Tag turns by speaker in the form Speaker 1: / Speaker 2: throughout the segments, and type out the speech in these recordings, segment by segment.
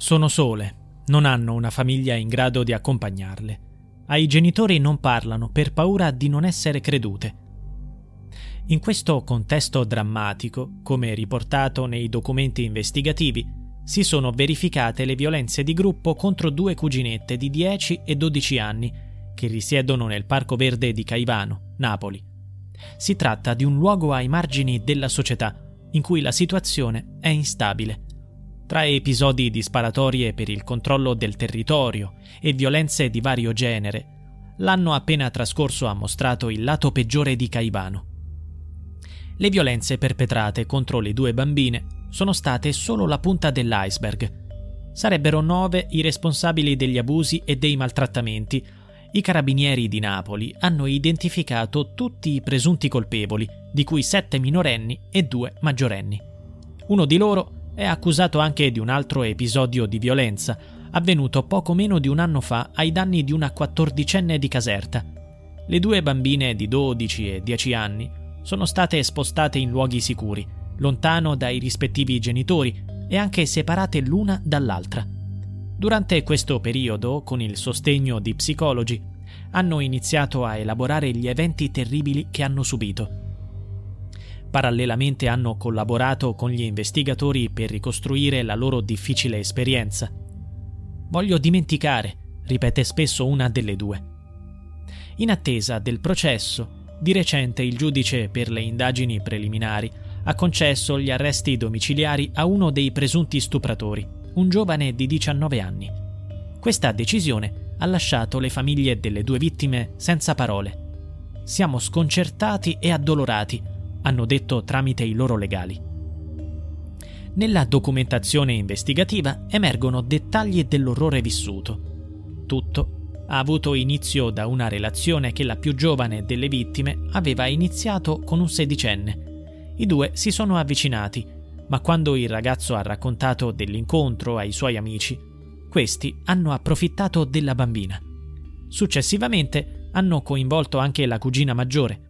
Speaker 1: Sono sole, non hanno una famiglia in grado di accompagnarle. Ai genitori non parlano per paura di non essere credute. In questo contesto drammatico, come riportato nei documenti investigativi, si sono verificate le violenze di gruppo contro due cuginette di 10 e 12 anni che risiedono nel Parco Verde di Caivano, Napoli. Si tratta di un luogo ai margini della società, in cui la situazione è instabile tra episodi di sparatorie per il controllo del territorio e violenze di vario genere, l'anno appena trascorso ha mostrato il lato peggiore di Caivano. Le violenze perpetrate contro le due bambine sono state solo la punta dell'iceberg. Sarebbero nove i responsabili degli abusi e dei maltrattamenti. I carabinieri di Napoli hanno identificato tutti i presunti colpevoli, di cui sette minorenni e due maggiorenni. Uno di loro è accusato anche di un altro episodio di violenza, avvenuto poco meno di un anno fa ai danni di una quattordicenne di Caserta. Le due bambine di 12 e 10 anni sono state spostate in luoghi sicuri, lontano dai rispettivi genitori e anche separate l'una dall'altra. Durante questo periodo, con il sostegno di psicologi, hanno iniziato a elaborare gli eventi terribili che hanno subito Parallelamente hanno collaborato con gli investigatori per ricostruire la loro difficile esperienza. Voglio dimenticare, ripete spesso una delle due. In attesa del processo, di recente il giudice per le indagini preliminari ha concesso gli arresti domiciliari a uno dei presunti stupratori, un giovane di 19 anni. Questa decisione ha lasciato le famiglie delle due vittime senza parole. Siamo sconcertati e addolorati hanno detto tramite i loro legali. Nella documentazione investigativa emergono dettagli dell'orrore vissuto. Tutto ha avuto inizio da una relazione che la più giovane delle vittime aveva iniziato con un sedicenne. I due si sono avvicinati, ma quando il ragazzo ha raccontato dell'incontro ai suoi amici, questi hanno approfittato della bambina. Successivamente hanno coinvolto anche la cugina maggiore,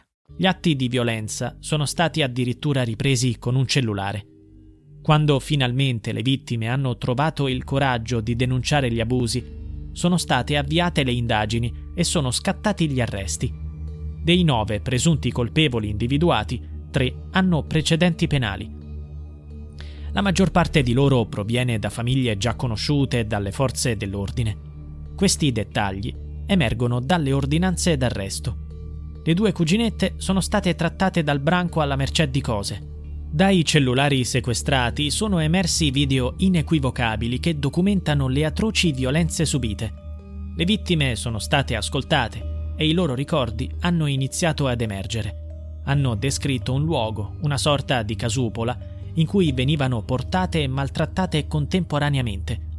Speaker 1: Gli atti di violenza sono stati addirittura ripresi con un cellulare. Quando finalmente le vittime hanno trovato il coraggio di denunciare gli abusi, sono state avviate le indagini e sono scattati gli arresti. Dei nove presunti colpevoli individuati, tre hanno precedenti penali. La maggior parte di loro proviene da famiglie già conosciute dalle forze dell'ordine. Questi dettagli emergono dalle ordinanze d'arresto. Le due cuginette sono state trattate dal branco alla mercé di cose. Dai cellulari sequestrati sono emersi video inequivocabili che documentano le atroci violenze subite. Le vittime sono state ascoltate e i loro ricordi hanno iniziato ad emergere. Hanno descritto un luogo, una sorta di casupola, in cui venivano portate e maltrattate contemporaneamente.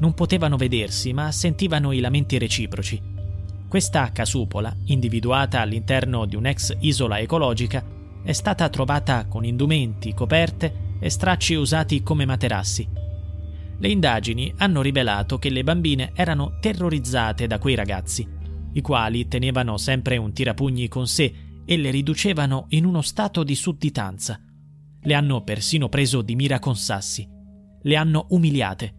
Speaker 1: Non potevano vedersi, ma sentivano i lamenti reciproci. Questa casupola, individuata all'interno di un'ex isola ecologica, è stata trovata con indumenti, coperte e stracci usati come materassi. Le indagini hanno rivelato che le bambine erano terrorizzate da quei ragazzi, i quali tenevano sempre un tirapugni con sé e le riducevano in uno stato di sudditanza. Le hanno persino preso di mira con sassi. Le hanno umiliate.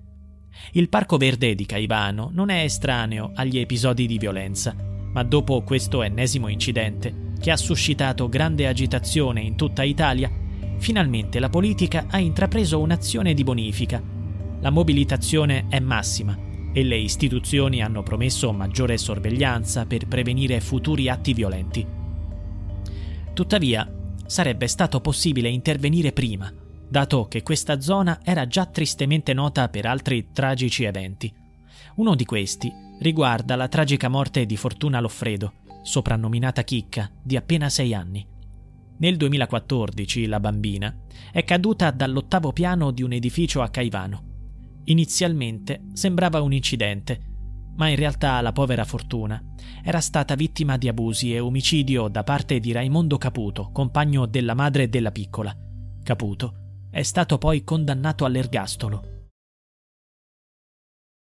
Speaker 1: Il Parco Verde di Caivano non è estraneo agli episodi di violenza, ma dopo questo ennesimo incidente che ha suscitato grande agitazione in tutta Italia, finalmente la politica ha intrapreso un'azione di bonifica. la mobilitazione è massima e le istituzioni hanno promesso maggiore sorveglianza per prevenire futuri atti violenti. Tuttavia, sarebbe stato possibile intervenire prima, dato che questa zona era già tristemente nota per altri tragici eventi. Uno di questi riguarda la tragica morte di Fortuna Loffredo, soprannominata Chicca, di appena sei anni. Nel 2014 la bambina è caduta dall'ottavo piano di un edificio a Caivano. Inizialmente sembrava un incidente, ma in realtà la povera Fortuna era stata vittima di abusi e omicidio da parte di Raimondo Caputo, compagno della madre della piccola. Caputo è stato poi condannato all'ergastolo